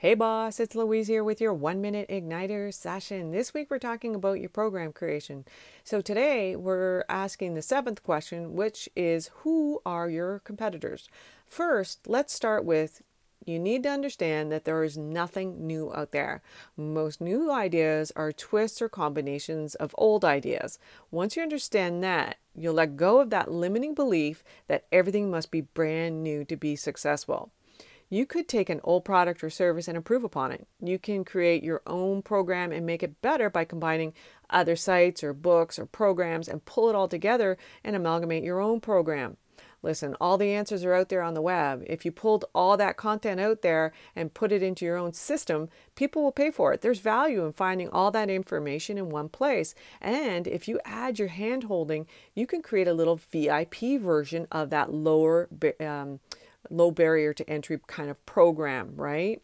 Hey boss, it's Louise here with your one minute igniter session. This week we're talking about your program creation. So today we're asking the seventh question, which is who are your competitors? First, let's start with you need to understand that there is nothing new out there. Most new ideas are twists or combinations of old ideas. Once you understand that, you'll let go of that limiting belief that everything must be brand new to be successful. You could take an old product or service and improve upon it. You can create your own program and make it better by combining other sites or books or programs and pull it all together and amalgamate your own program. Listen, all the answers are out there on the web. If you pulled all that content out there and put it into your own system, people will pay for it. There's value in finding all that information in one place. And if you add your hand holding, you can create a little VIP version of that lower um, low barrier to entry kind of program, right?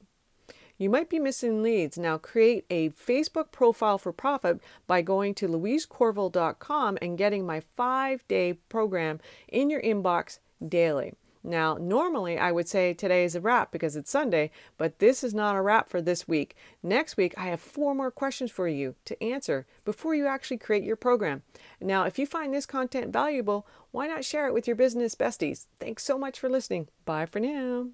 You might be missing leads. Now create a Facebook profile for profit by going to louisecorville.com and getting my five day program in your inbox daily. Now, normally I would say today is a wrap because it's Sunday, but this is not a wrap for this week. Next week, I have four more questions for you to answer before you actually create your program. Now, if you find this content valuable, why not share it with your business besties? Thanks so much for listening. Bye for now.